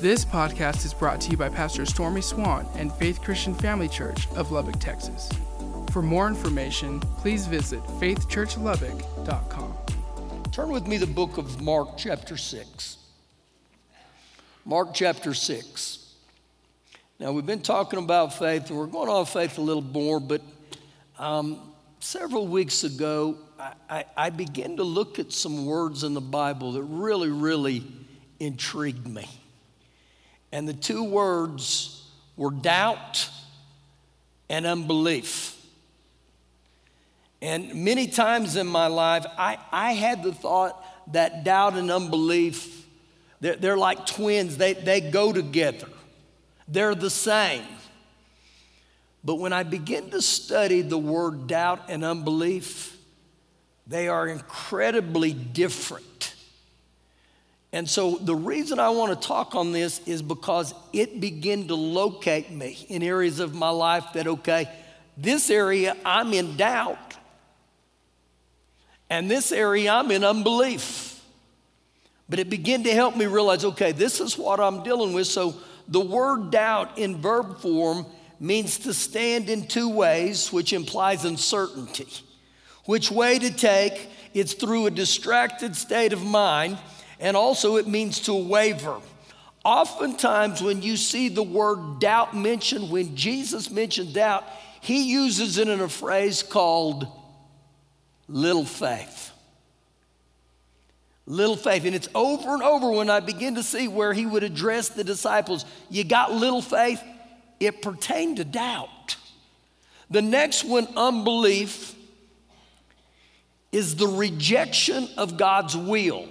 This podcast is brought to you by Pastor Stormy Swann and Faith Christian Family Church of Lubbock, Texas. For more information, please visit faithchurchlubbock.com. Turn with me the book of Mark, chapter 6. Mark, chapter 6. Now, we've been talking about faith, and we're going on faith a little more, but um, several weeks ago, I, I, I began to look at some words in the Bible that really, really intrigued me. And the two words were doubt and unbelief. And many times in my life, I, I had the thought that doubt and unbelief, they're, they're like twins, they, they go together, they're the same. But when I begin to study the word doubt and unbelief, they are incredibly different. And so the reason I want to talk on this is because it began to locate me in areas of my life that, okay, this area I'm in doubt. And this area I'm in unbelief. But it began to help me realize, okay, this is what I'm dealing with. So the word doubt in verb form means to stand in two ways, which implies uncertainty. Which way to take? It's through a distracted state of mind and also it means to waver. Oftentimes, when you see the word doubt mentioned, when Jesus mentioned doubt, he uses it in a phrase called little faith. Little faith. And it's over and over when I begin to see where he would address the disciples. You got little faith? It pertained to doubt. The next one, unbelief, is the rejection of God's will.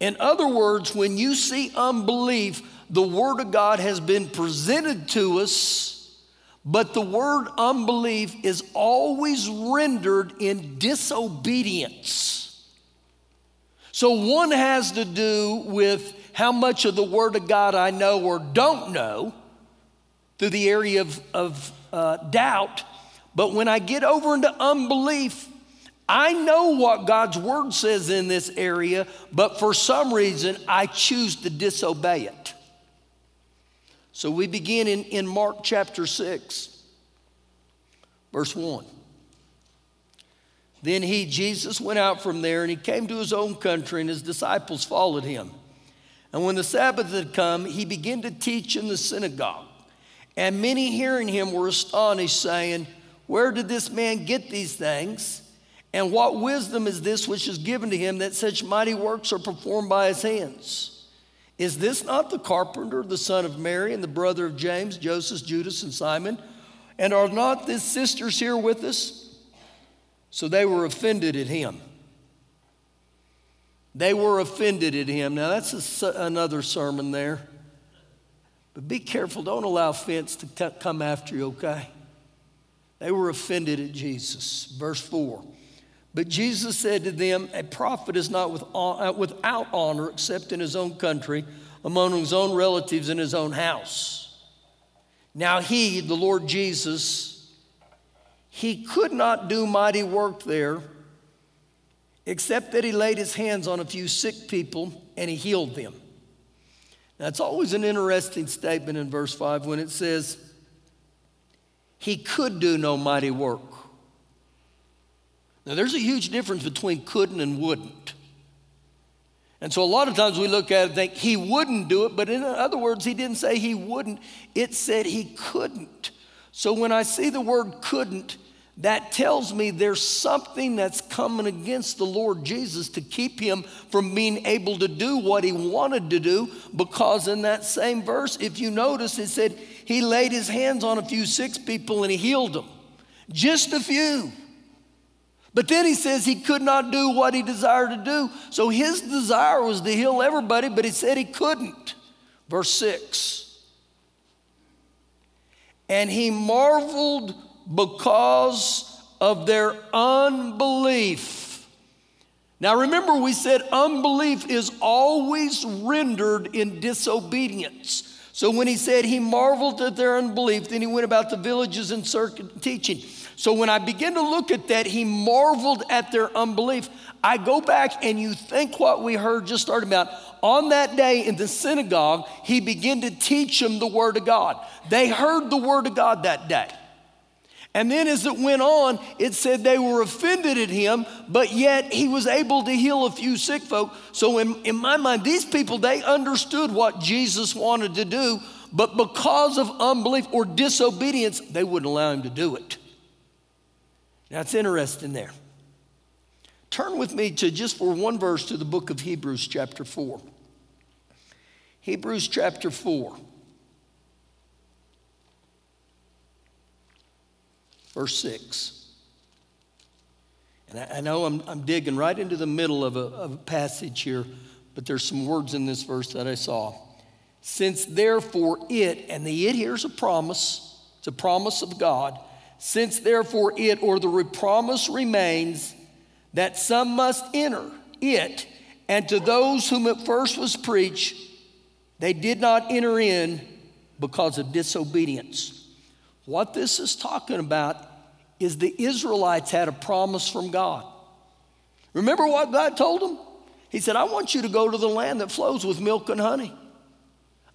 In other words, when you see unbelief, the Word of God has been presented to us, but the word unbelief is always rendered in disobedience. So one has to do with how much of the Word of God I know or don't know through the area of, of uh, doubt. But when I get over into unbelief, I know what God's word says in this area, but for some reason I choose to disobey it. So we begin in, in Mark chapter 6, verse 1. Then he, Jesus, went out from there and he came to his own country, and his disciples followed him. And when the Sabbath had come, he began to teach in the synagogue. And many hearing him were astonished, saying, Where did this man get these things? And what wisdom is this which is given to him that such mighty works are performed by his hands? Is this not the carpenter, the son of Mary, and the brother of James, Joseph, Judas, and Simon? And are not his sisters here with us? So they were offended at him. They were offended at him. Now, that's a, another sermon there. But be careful, don't allow offense to come after you, okay? They were offended at Jesus. Verse 4. But Jesus said to them, A prophet is not uh, without honor except in his own country, among his own relatives, in his own house. Now, he, the Lord Jesus, he could not do mighty work there except that he laid his hands on a few sick people and he healed them. Now, it's always an interesting statement in verse 5 when it says, He could do no mighty work. Now, there's a huge difference between couldn't and wouldn't. And so, a lot of times we look at it and think he wouldn't do it, but in other words, he didn't say he wouldn't, it said he couldn't. So, when I see the word couldn't, that tells me there's something that's coming against the Lord Jesus to keep him from being able to do what he wanted to do. Because in that same verse, if you notice, it said he laid his hands on a few sick people and he healed them. Just a few. But then he says he could not do what he desired to do. So his desire was to heal everybody, but he said he couldn't. Verse 6. And he marveled because of their unbelief. Now remember, we said unbelief is always rendered in disobedience. So when he said he marveled at their unbelief, then he went about the villages and circuit teaching. So when I begin to look at that, he marveled at their unbelief. I go back and you think what we heard just started about on that day in the synagogue, he began to teach them the Word of God. They heard the Word of God that day. And then as it went on, it said they were offended at him, but yet he was able to heal a few sick folk. So, in, in my mind, these people, they understood what Jesus wanted to do, but because of unbelief or disobedience, they wouldn't allow him to do it. Now, it's interesting there. Turn with me to just for one verse to the book of Hebrews, chapter 4. Hebrews, chapter 4. Verse 6. And I, know I'm, I'm, digging right into the middle of a, of a passage here, but there's some words in this verse that I saw. Since therefore it, and the it here is a promise, it's a promise of God. Since therefore it or the promise remains that some must enter it, and to those whom it first was preached, they did not enter in because of disobedience. What this is talking about is the Israelites had a promise from God. Remember what God told them? He said, I want you to go to the land that flows with milk and honey.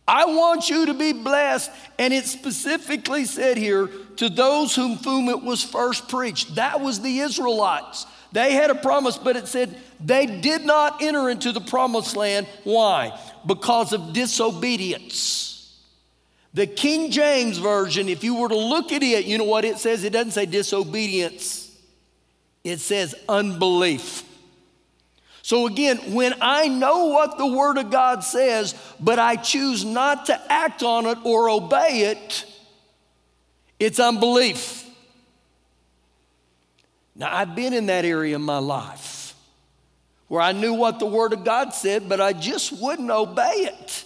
I want you to be blessed. And it specifically said here, to those whom, whom it was first preached. That was the Israelites. They had a promise, but it said they did not enter into the promised land. Why? Because of disobedience. The King James Version, if you were to look at it, you know what it says? It doesn't say disobedience, it says unbelief. So again, when I know what the Word of God says, but I choose not to act on it or obey it, it's unbelief. Now, I've been in that area in my life where I knew what the Word of God said, but I just wouldn't obey it.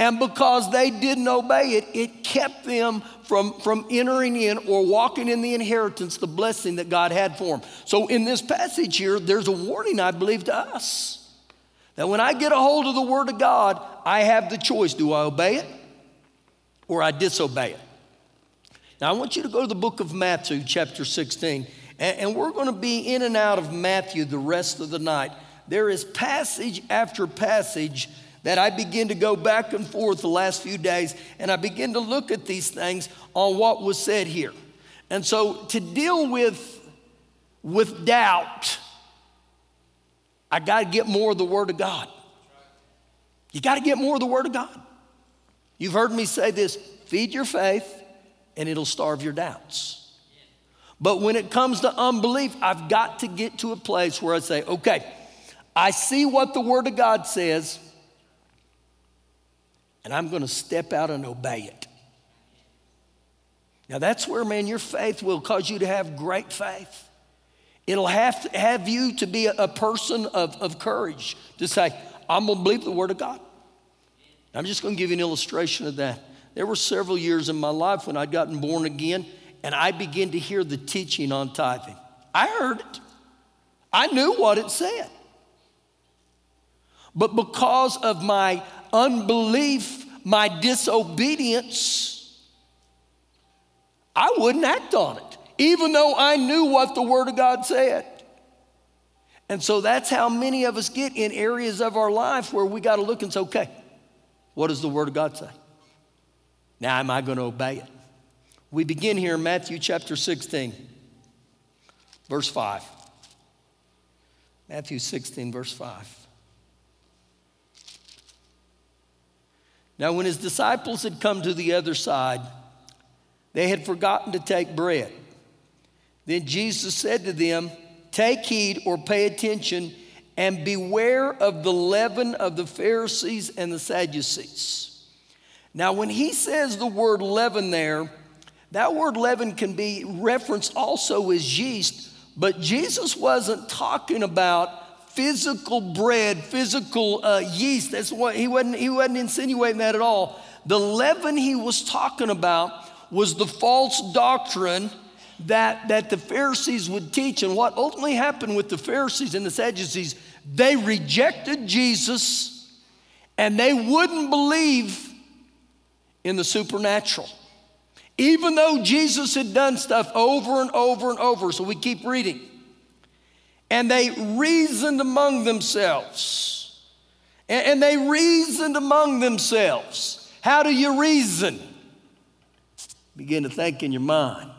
And because they didn't obey it, it kept them from, from entering in or walking in the inheritance, the blessing that God had for them. So, in this passage here, there's a warning, I believe, to us that when I get a hold of the Word of God, I have the choice do I obey it or I disobey it? Now, I want you to go to the book of Matthew, chapter 16. And, and we're going to be in and out of Matthew the rest of the night. There is passage after passage that I begin to go back and forth the last few days, and I begin to look at these things on what was said here. And so to deal with with doubt, I got to get more of the Word of God. You got to get more of the Word of God. You've heard me say this feed your faith, and it'll starve your doubts. But when it comes to unbelief, I've got to get to a place where I say, okay, I see what the Word of God says, and I'm going to step out and obey it. Now, that's where, man, your faith will cause you to have great faith. It'll have to have you to be a, a person of, of courage to say, I'm going to believe the Word of God. I'm just going to give you an illustration of that. There were several years in my life when I'd gotten born again and I began to hear the teaching on tithing. I heard it, I knew what it said. But because of my unbelief, my disobedience, I wouldn't act on it, even though I knew what the Word of God said. And so that's how many of us get in areas of our life where we got to look and say, okay, what does the Word of God say? Now, am I going to obey it? We begin here in Matthew chapter 16, verse 5. Matthew 16, verse 5. Now, when his disciples had come to the other side, they had forgotten to take bread. Then Jesus said to them, Take heed or pay attention and beware of the leaven of the Pharisees and the Sadducees. Now, when he says the word leaven there, that word leaven can be referenced also as yeast, but Jesus wasn't talking about physical bread, physical uh, yeast. That's what he wasn't, he wasn't insinuating that at all. The leaven he was talking about was the false doctrine that, that the Pharisees would teach. And what ultimately happened with the Pharisees and the Sadducees, they rejected Jesus and they wouldn't believe in the supernatural. Even though Jesus had done stuff over and over and over, so we keep reading. And they reasoned among themselves And, they reasoned among themselves. How do you reason? Begin to think in your mind.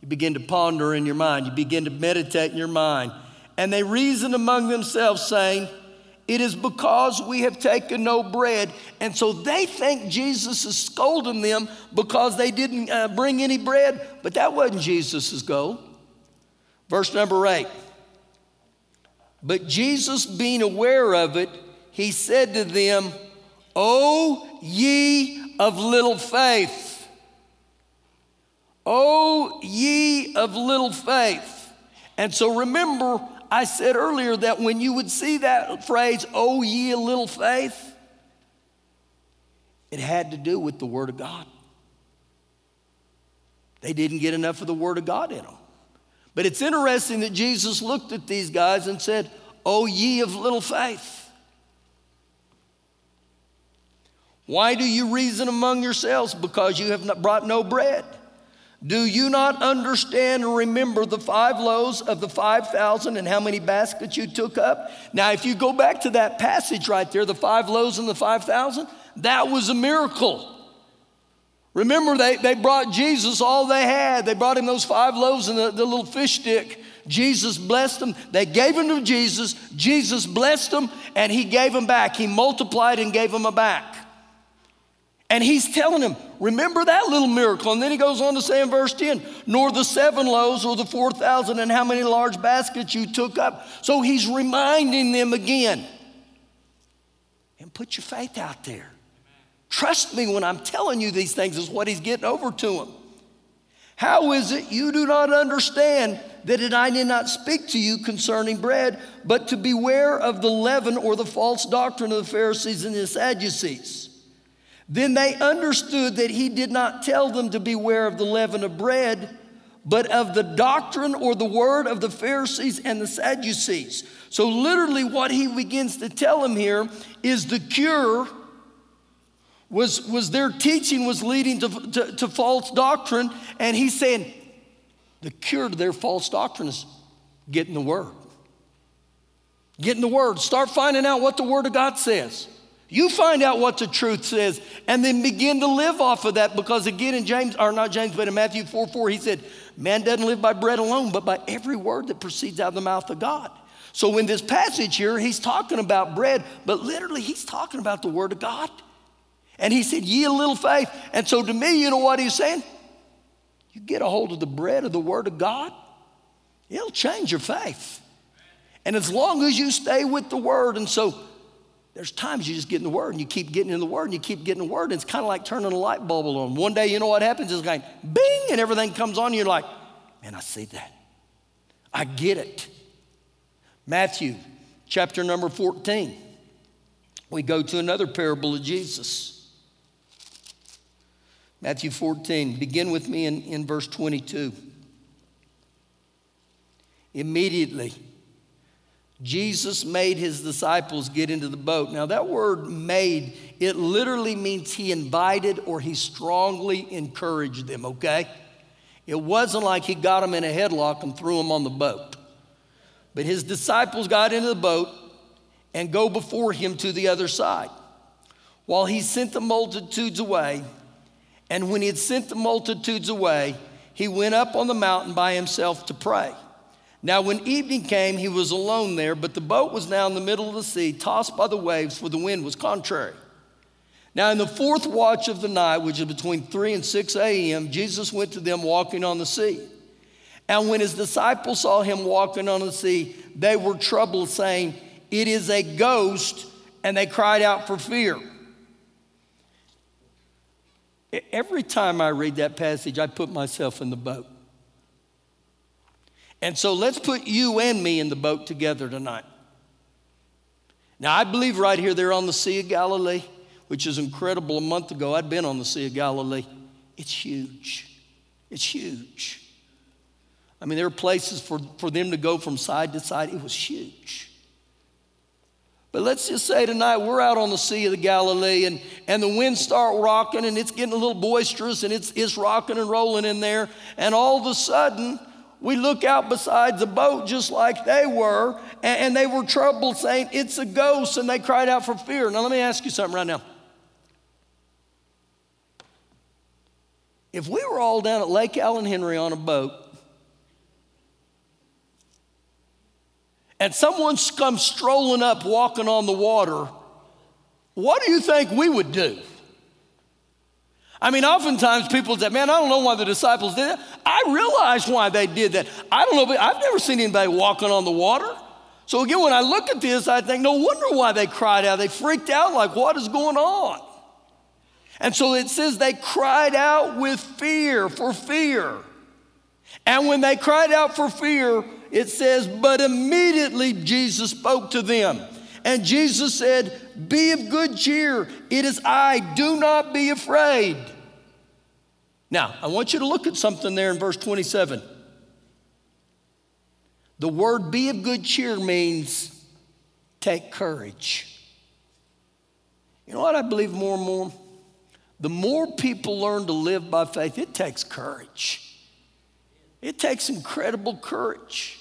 You begin to ponder in your mind. You begin to meditate in your mind. And they reasoned among themselves, saying, It is because we have taken no bread. And so they think Jesus is scolding them because they didn't uh, bring any bread, but that wasn't Jesus' goal. Verse number eight. But Jesus, being aware of it, he said to them, O ye of little faith, O ye of little faith. And so remember, I said earlier that when you would see that phrase, O ye of little faith, it had to do with the Word of God. They didn't get enough of the Word of God in them. But it's interesting that Jesus looked at these guys and said, O ye of little faith. Why do you reason among yourselves? Because you have not brought no bread. Do you not understand and remember the five loaves of the 5,000 and how many baskets you took up? Now, if you go back to that passage right there, the five loaves and the 5,000, that was a miracle. Remember, they, they brought Jesus all they had. They brought him those five loaves and the, the little fish stick. Jesus blessed them. They gave them to Jesus. Jesus blessed them and he gave them back. He multiplied and gave them a back. And he's telling them, remember that little miracle. And then he goes on to say in verse 10, nor the seven loaves or the 4,000 and how many large baskets you took up. So he's reminding them again. And put your faith out there. Trust me when I'm telling you these things, is what he's getting over to them. How is it you do not understand that I did not speak to you concerning bread, but to beware of the leaven or the false doctrine of the Pharisees and the Sadducees? Then they understood that he did not tell them to beware of the leaven of bread, but of the doctrine or the word of the Pharisees and the Sadducees. So, literally, what he begins to tell them here is the cure was, was their teaching was leading to, to, to false doctrine. And he's saying the cure to their false doctrine is getting the word. Getting the word. Start finding out what the word of God says. You find out what the truth says and then begin to live off of that because again in James, or not James, but in Matthew 4 4, he said, Man doesn't live by bread alone, but by every word that proceeds out of the mouth of God. So in this passage here, he's talking about bread, but literally he's talking about the word of God. And he said, Ye little faith. And so to me, you know what he's saying? You get a hold of the bread of the Word of God, it'll change your faith. And as long as you stay with the Word, and so there's times you just get in the Word and you keep getting in the Word and you keep getting the Word, and it's kind of like turning a light bulb on. One day, you know what happens? It's like bing, and everything comes on. You're like, man, I see that. I get it. Matthew chapter number 14. We go to another parable of Jesus. Matthew 14, begin with me in, in verse 22. Immediately, Jesus made his disciples get into the boat. Now, that word made, it literally means he invited or he strongly encouraged them, okay? It wasn't like he got them in a headlock and threw them on the boat. But his disciples got into the boat and go before him to the other side. While he sent the multitudes away, and when he had sent the multitudes away, he went up on the mountain by himself to pray. Now, when evening came, he was alone there, but the boat was now in the middle of the sea, tossed by the waves, for the wind was contrary. Now, in the fourth watch of the night, which is between 3 and 6 a.m., Jesus went to them walking on the sea. And when his disciples saw him walking on the sea, they were troubled, saying, It is a ghost, and they cried out for fear. Every time I read that passage, I put myself in the boat. And so let's put you and me in the boat together tonight. Now, I believe right here, they're on the Sea of Galilee, which is incredible. A month ago, I'd been on the Sea of Galilee. It's huge. It's huge. I mean, there are places for, for them to go from side to side. It was huge. But let's just say tonight we're out on the Sea of the Galilee and, and the winds start rocking and it's getting a little boisterous and it's, it's rocking and rolling in there. And all of a sudden, we look out beside the boat just like they were, and, they were troubled, saying, It's a ghost, and they cried out for fear. Now, let me ask you something right now. If we were all down at Lake Alan Henry on a boat, and someone comes strolling up walking on the water, what do you think we would do? I mean, oftentimes people say, man, I don't know why the disciples did that. I realize why they did that. I don't know, but I've never seen anybody walking on the water. So again, when I look at this, I think, no wonder why they cried out. They freaked out like, what is going on? And so it says they cried out with fear, for fear. And when they cried out for fear, it says, but immediately Jesus spoke to them. And Jesus said, Be of good cheer. It is I. Do not be afraid. Now, I want you to look at something there in verse 27. The word be of good cheer means take courage. You know what I believe more and more? The more people learn to live by faith, it takes courage. It takes incredible courage.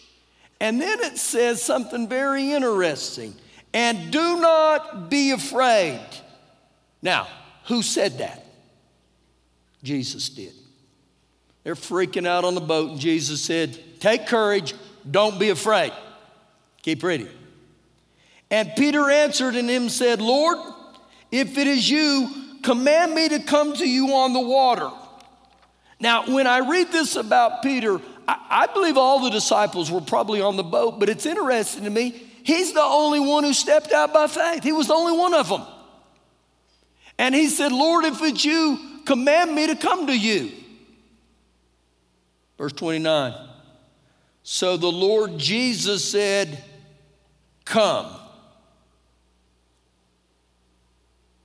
And then it says something very interesting and do not be afraid. Now, who said that? Jesus did. They're freaking out on the boat, and Jesus said, Take courage, don't be afraid. Keep reading. And Peter answered and him said, Lord, if it is you, command me to come to you on the water. Now, when I read this about Peter, I, I believe all the disciples were probably on the boat, but it's interesting to me He's the only one who stepped out by faith. He was the only one of them. And he said, Lord, if it's you, command me to come to you. Verse 29. So the Lord Jesus said, Come.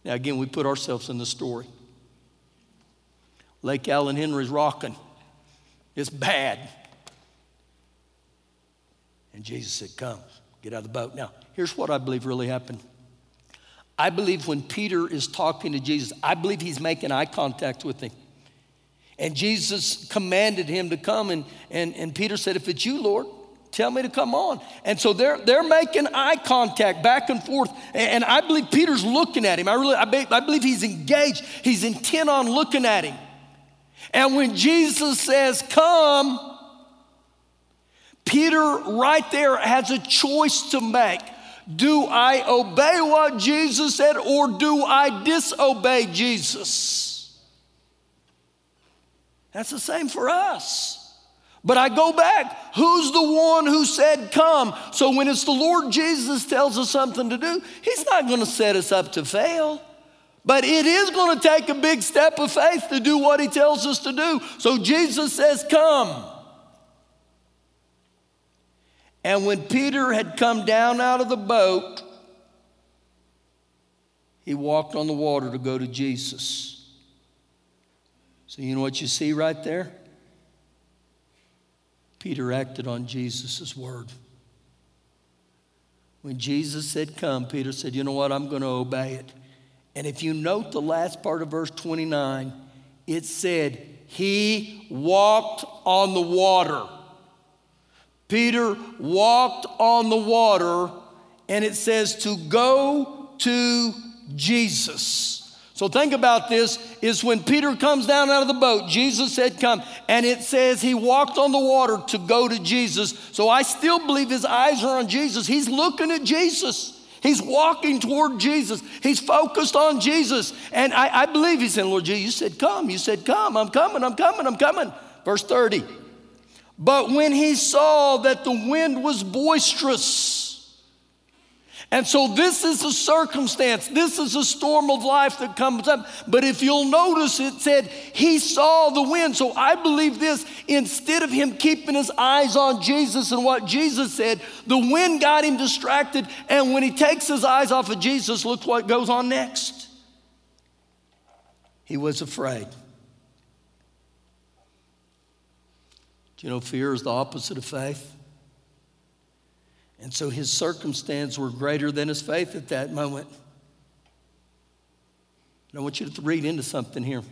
Now, again, we put ourselves in the story. Lake Alan Henry's rocking. It's bad. And Jesus said, Come. Get out of the boat. Now, here's what I believe really happened. I believe when Peter is talking to Jesus, I believe he's making eye contact with him. And Jesus commanded him to come, and, and, and Peter said, If it's you, Lord, tell me to come on. And so they're, they're making eye contact back and forth. And, I believe Peter's looking at him. I, really, I, be, I believe he's engaged, he's intent on looking at him. And when Jesus says, Come, Peter, right there, has a choice to make. Do I obey what Jesus said or do I disobey Jesus? That's the same for us. But I go back. Who's the one who said, Come? So when it's the Lord Jesus tells us something to do, He's not going to set us up to fail. But it is going to take a big step of faith to do what He tells us to do. So Jesus says, Come. And when Peter had come down out of the boat, he walked on the water to go to Jesus. So, you know what you see right there? Peter acted on Jesus' word. When Jesus said, Come, Peter said, You know what? I'm going to obey it. And if you note the last part of verse 29, it said, He walked on the water. Peter walked on the water, and it says to go to Jesus. So think about this is when Peter comes down out of the boat, Jesus said, Come. And it says he walked on the water to go to Jesus. So I still believe his eyes are on Jesus. He's looking at Jesus. He's walking toward Jesus. He's focused on Jesus. And I, I believe he's in, Lord Jesus, you said, Come. You said, Come. I'm coming. I'm coming. I'm coming. Verse 30. But when he saw that the wind was boisterous, and so this is a circumstance, this is a storm of life that comes up. But if you'll notice, it said he saw the wind. So I believe this instead of him keeping his eyes on Jesus and what Jesus said, the wind got him distracted. And when he takes his eyes off of Jesus, look what goes on next. He was afraid. Do you know fear is the opposite of faith? And so his circumstances were greater than his faith at that moment. And I want you to read into something here.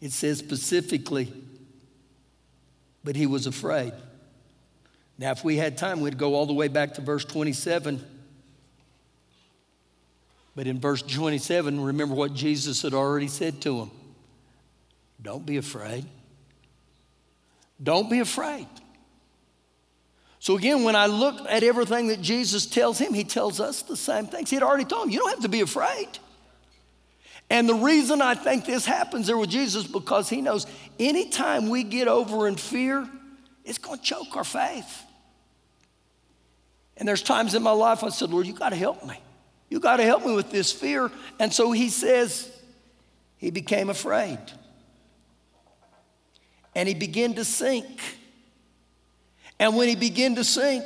It says specifically, but he was afraid. Now, if we had time, we'd go all the way back to verse 27. But in verse 27, remember what Jesus had already said to him Don't be afraid. Don't be afraid. So, again, when I look at everything that Jesus tells him, he tells us the same things. He had already told him, You don't have to be afraid. And the reason I think this happens there with Jesus because he knows anytime we get over in fear, it's going to choke our faith. And there's times in my life I said, Lord, you got to help me. You got to help me with this fear. And so he says, he became afraid. And he began to sink. And when he began to sink,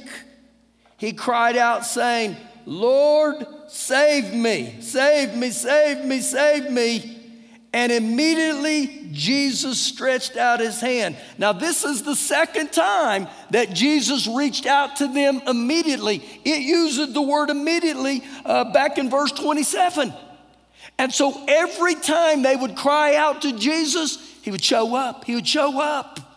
he cried out, saying, Lord, save me, save me, save me, save me. And immediately Jesus stretched out his hand. Now, this is the second time that Jesus reached out to them immediately. It uses the word immediately uh, back in verse 27. And so every time they would cry out to Jesus, he would show up. He would show up.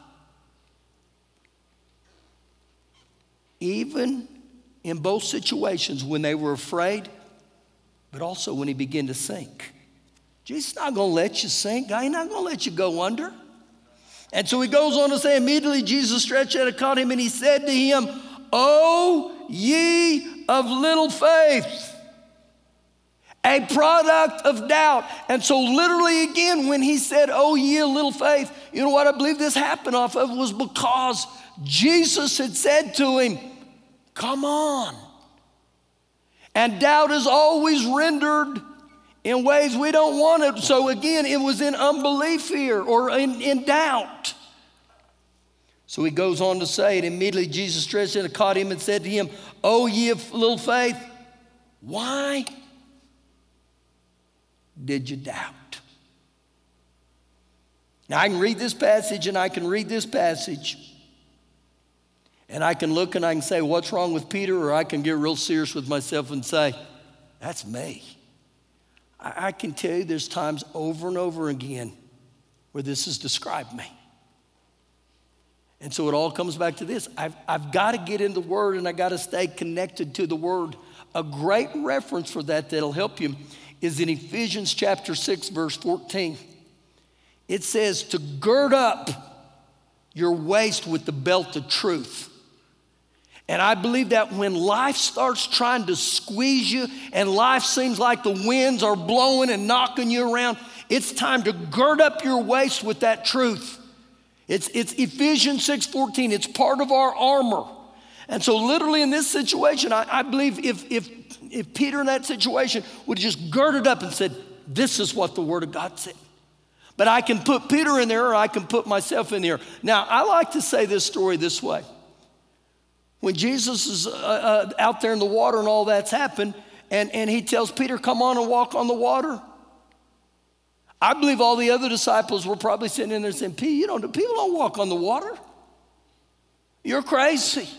Even in both situations when they were afraid, but also when he began to sink. Jesus not going to let you sink. God, he's not going to let you go under. And so he goes on to say, immediately Jesus stretched out and caught him, and he said to him, O ye of little faith. A product of doubt. And so, literally, again, when he said, Oh, ye of little faith, you know what I believe this happened off of was because Jesus had said to him, Come on. And doubt is always rendered in ways we don't want it. So again, it was in unbelief here or in, in doubt. So he goes on to say and Immediately Jesus stretched and caught him and said to him, Oh, ye of little faith, why did you doubt? Now I can read this passage and I can read this passage. And I can look and I can say, What's wrong with Peter? Or I can get real serious with myself and say, That's me. I, I can tell you there's times over and over again where this has described me. And so it all comes back to this I've, I've got to get in the Word and I got to stay connected to the Word. A great reference for that that'll help you is in Ephesians chapter 6, verse 14. It says to gird up your waist with the belt of truth. And I believe that when life starts trying to squeeze you and life seems like the winds are blowing and knocking you around, it's time to gird up your waist with that truth. It's, it's Ephesians 6:14. It's part of our armor. And so literally in this situation, I, I believe if, if, if Peter in that situation would have just girded up and said, this is what the word of God said. But I can put Peter in there or I can put myself in there. Now, I like to say this story this way when Jesus is uh, uh, out there in the water and all that's happened, and, and he tells Peter, Come on and walk on the water. I believe all the other disciples were probably sitting in there saying, P, you don't, people don't walk on the water. You're crazy.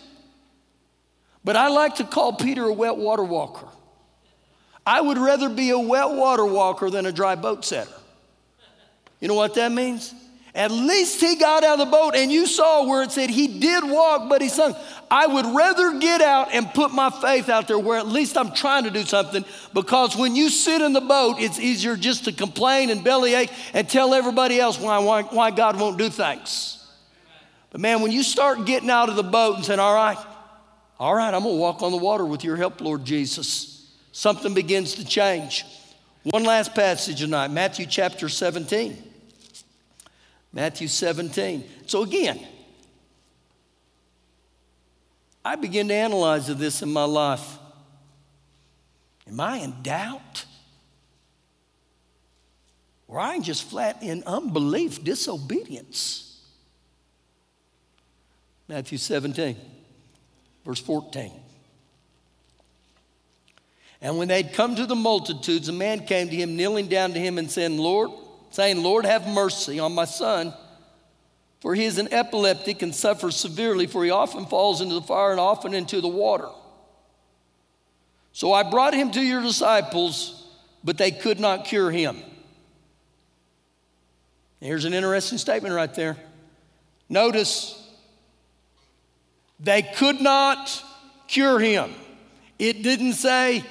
But I like to call Peter a wet water walker. I would rather be a wet water walker than a dry boat setter. You know what that means? At least he got out of the boat and you saw where it said he did walk, but he sunk. I would rather get out and put my faith out there where at least I'm trying to do something because when you sit in the boat, it's easier just to complain and bellyache and tell everybody else why, why, why God won't do things. But man, when you start getting out of the boat and saying, All right, all right, I'm gonna walk on the water with your help, Lord Jesus, something begins to change. One last passage tonight, Matthew chapter 17. Matthew 17. So again, I begin to analyze this in my life. Am I in doubt? Or I am just flat in unbelief, disobedience? Matthew 17, verse 14. And when they'd come to the multitudes, a man came to him, kneeling down to him and saying, Lord, saying, Lord, have mercy on my son, for he is an epileptic and suffers severely, for he often falls into the fire and often into the water. So I brought him to your disciples, but they could not cure him. Here's an interesting statement right there. Notice they could not cure him. It didn't say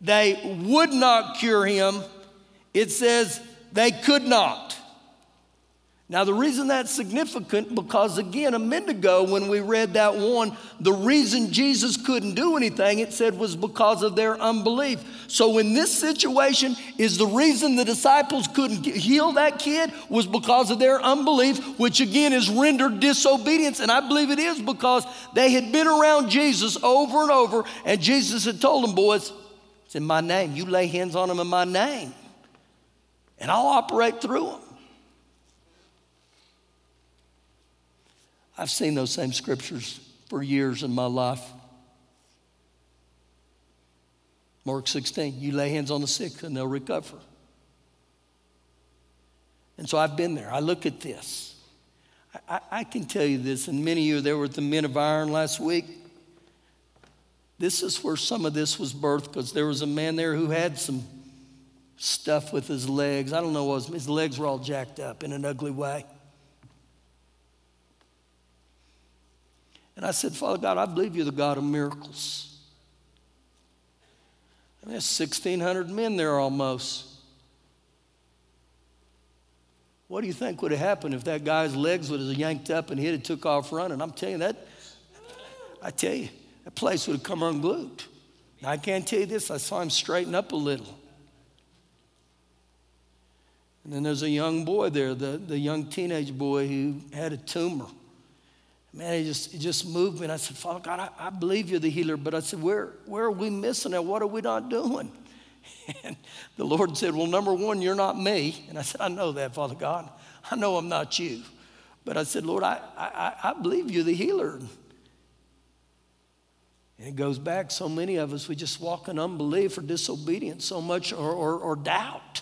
they would not cure him, it says they could not. Now, the reason that's significant, because again, a minute ago when we read that one, the reason Jesus couldn't do anything, it said, was because of their unbelief. So, in this situation, is the reason the disciples couldn't heal that kid was because of their unbelief, which again is rendered disobedience. And I believe it is because they had been around Jesus over and over, and Jesus had told them, boys, it's in my name. You lay hands on them in my name, and I'll operate through them. I've seen those same scriptures for years in my life. Mark 16, you lay hands on the sick and they'll recover. And so I've been there. I look at this. I, I, can tell you this, and many of you there were the Men of Iron last week. This is where some of this was birthed because there was a man there who had some stuff with his legs. I don't know what was, his legs were all jacked up in an ugly way. And I said, Father God, I believe you're the God of miracles. And there's 1,600 men there almost. What do you think would have happened if that guy's legs would have yanked up and he had took off running? I'm telling you that, I tell you, that place would have come unglued. Now, I can't tell you this, I saw him straighten up a little. And then there's a young boy there, the, the young teenage boy who had a tumor man, it just, just moved me. And I said, Father God, I, I believe you're the healer, but I said, where, where are we missing it? What are we not doing? And the Lord said, Well, number one, you're not me. And I said, I know that, Father God. I know I'm not you. But I said, Lord, I, I, I believe you're the healer. And it goes back, so many of us, we just walk in unbelief or disobedience so much or, or, or doubt.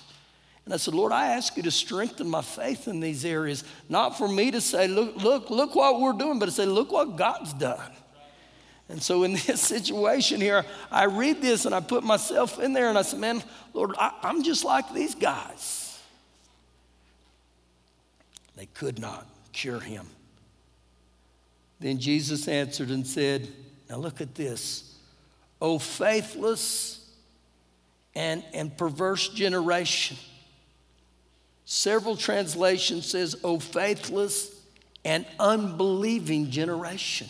And I said, Lord, I ask you to strengthen my faith in these areas, not for me to say, look, look, look what we're doing, but to say, look what God's done. And so in this situation here, I read this and I put myself in there and I said, man, Lord, I, I'm just like these guys. They could not cure him. Then Jesus answered and said, Now look at this. O faithless and, and perverse generation. Several translations says, "O faithless and unbelieving generation."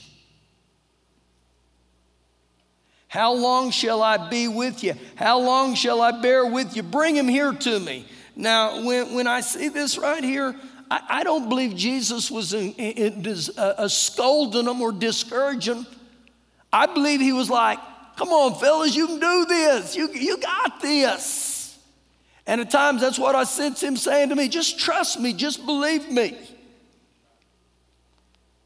How long shall I be with you? How long shall I bear with you? Bring him here to me. Now, when, when I see this right here, I, I don't believe Jesus was in, in, in, uh, scolding them or discouraging. I believe he was like, Come on, fellas, you can do this. You, you got this. And at times that's what I sense him saying to me just trust me, just believe me.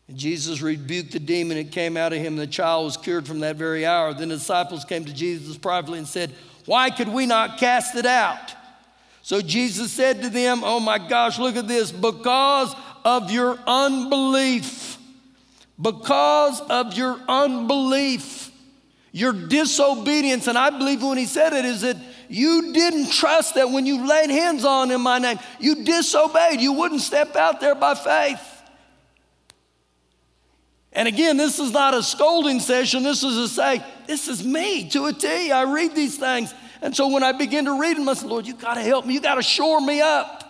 And Jesus rebuked the demon, it came out of him, and the child was cured from that very hour. Then the disciples came to Jesus privately and said, Why could we not cast it out? So Jesus said to them, Oh my gosh, look at this, because of your unbelief. Because of your unbelief, your disobedience. And I believe when he said it is that you didn't trust that when you laid hands on in my name, you disobeyed. You wouldn't step out there by faith. And again, this is not a scolding session. This is to say, this is me to a T. I read these things. And so when I begin to read them, I said, Lord, you got to help me. You got to shore me up.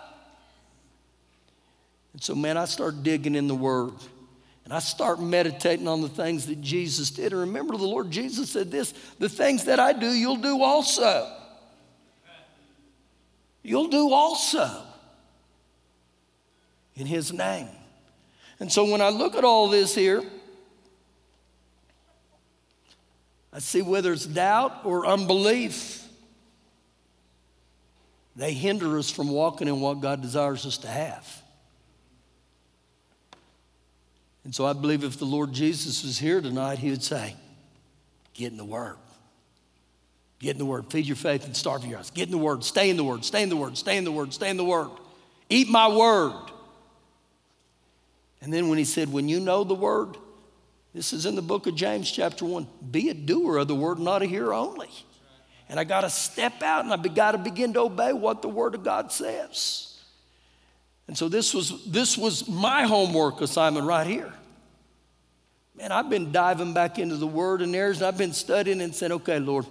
And so, man, I start digging in the Word. And I start meditating on the things that Jesus did. And remember, the Lord Jesus said this the things that I do, you'll do also you'll do also in His name. And so when I look at all this here, I see whether it's doubt or unbelief, they hinder us from walking in what God desires us to have. And so I believe if the Lord Jesus was here tonight, he would say, Get in the Word. Get in the Word. Feed your faith and starve your eyes. Get in the Word. Stay in the Word. Stay in the Word. Stay in the Word. Stay in the Word. Eat my Word. And then when he said, When you know the Word, this is in the book of James, chapter 1, be a doer of the Word, not a hearer only. And I got to step out and I got to begin to obey what the Word of God says. And so this was, this was my homework assignment right here. Man, I've been diving back into the word and there's, and I've been studying and said, okay, Lord,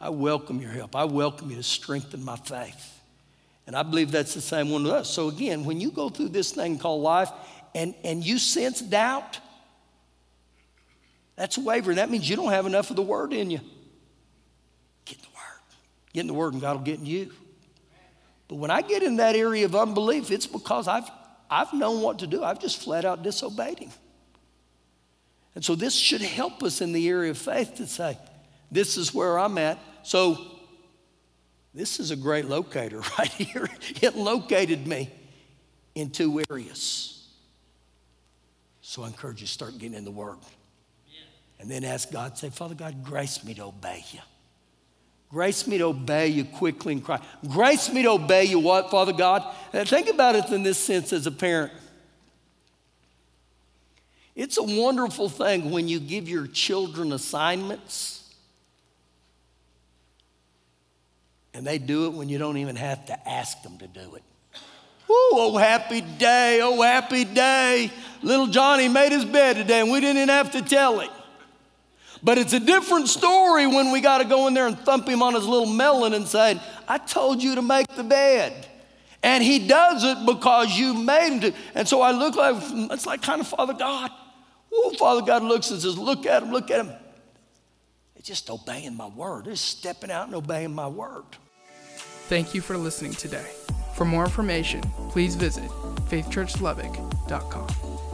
I welcome your help. I welcome you to strengthen my faith. And I believe that's the same one with us. So again, when you go through this thing called life and, and you sense doubt, that's wavering. That means you don't have enough of the word in you. Get in the word. Get in the word and God will get in you. But when I get in that area of unbelief, it's because I've, I've known what to do. I've just flat out disobeyed him. And so this should help us in the area of faith to say, this is where I'm at. So this is a great locator right here. It located me in two areas. So I encourage you to start getting in the Word. And then ask God, say, Father God, grace me to obey you. Grace me to obey you quickly and cry. Grace me to obey you what, Father God? And think about it in this sense as a parent. It's a wonderful thing when you give your children assignments and they do it when you don't even have to ask them to do it. Oh, happy day, oh, happy day. Little Johnny made his bed today and we didn't have to tell him. But it's a different story when we got to go in there and thump him on his little melon and say, I told you to make the bed. And he does it because you made him to. And so I look like, it's like kind of Father God. Oh, Father God looks and says, Look at him, look at him. They're just obeying my word. They're stepping out and obeying my word. Thank you for listening today. For more information, please visit faithchurchlubbock.com.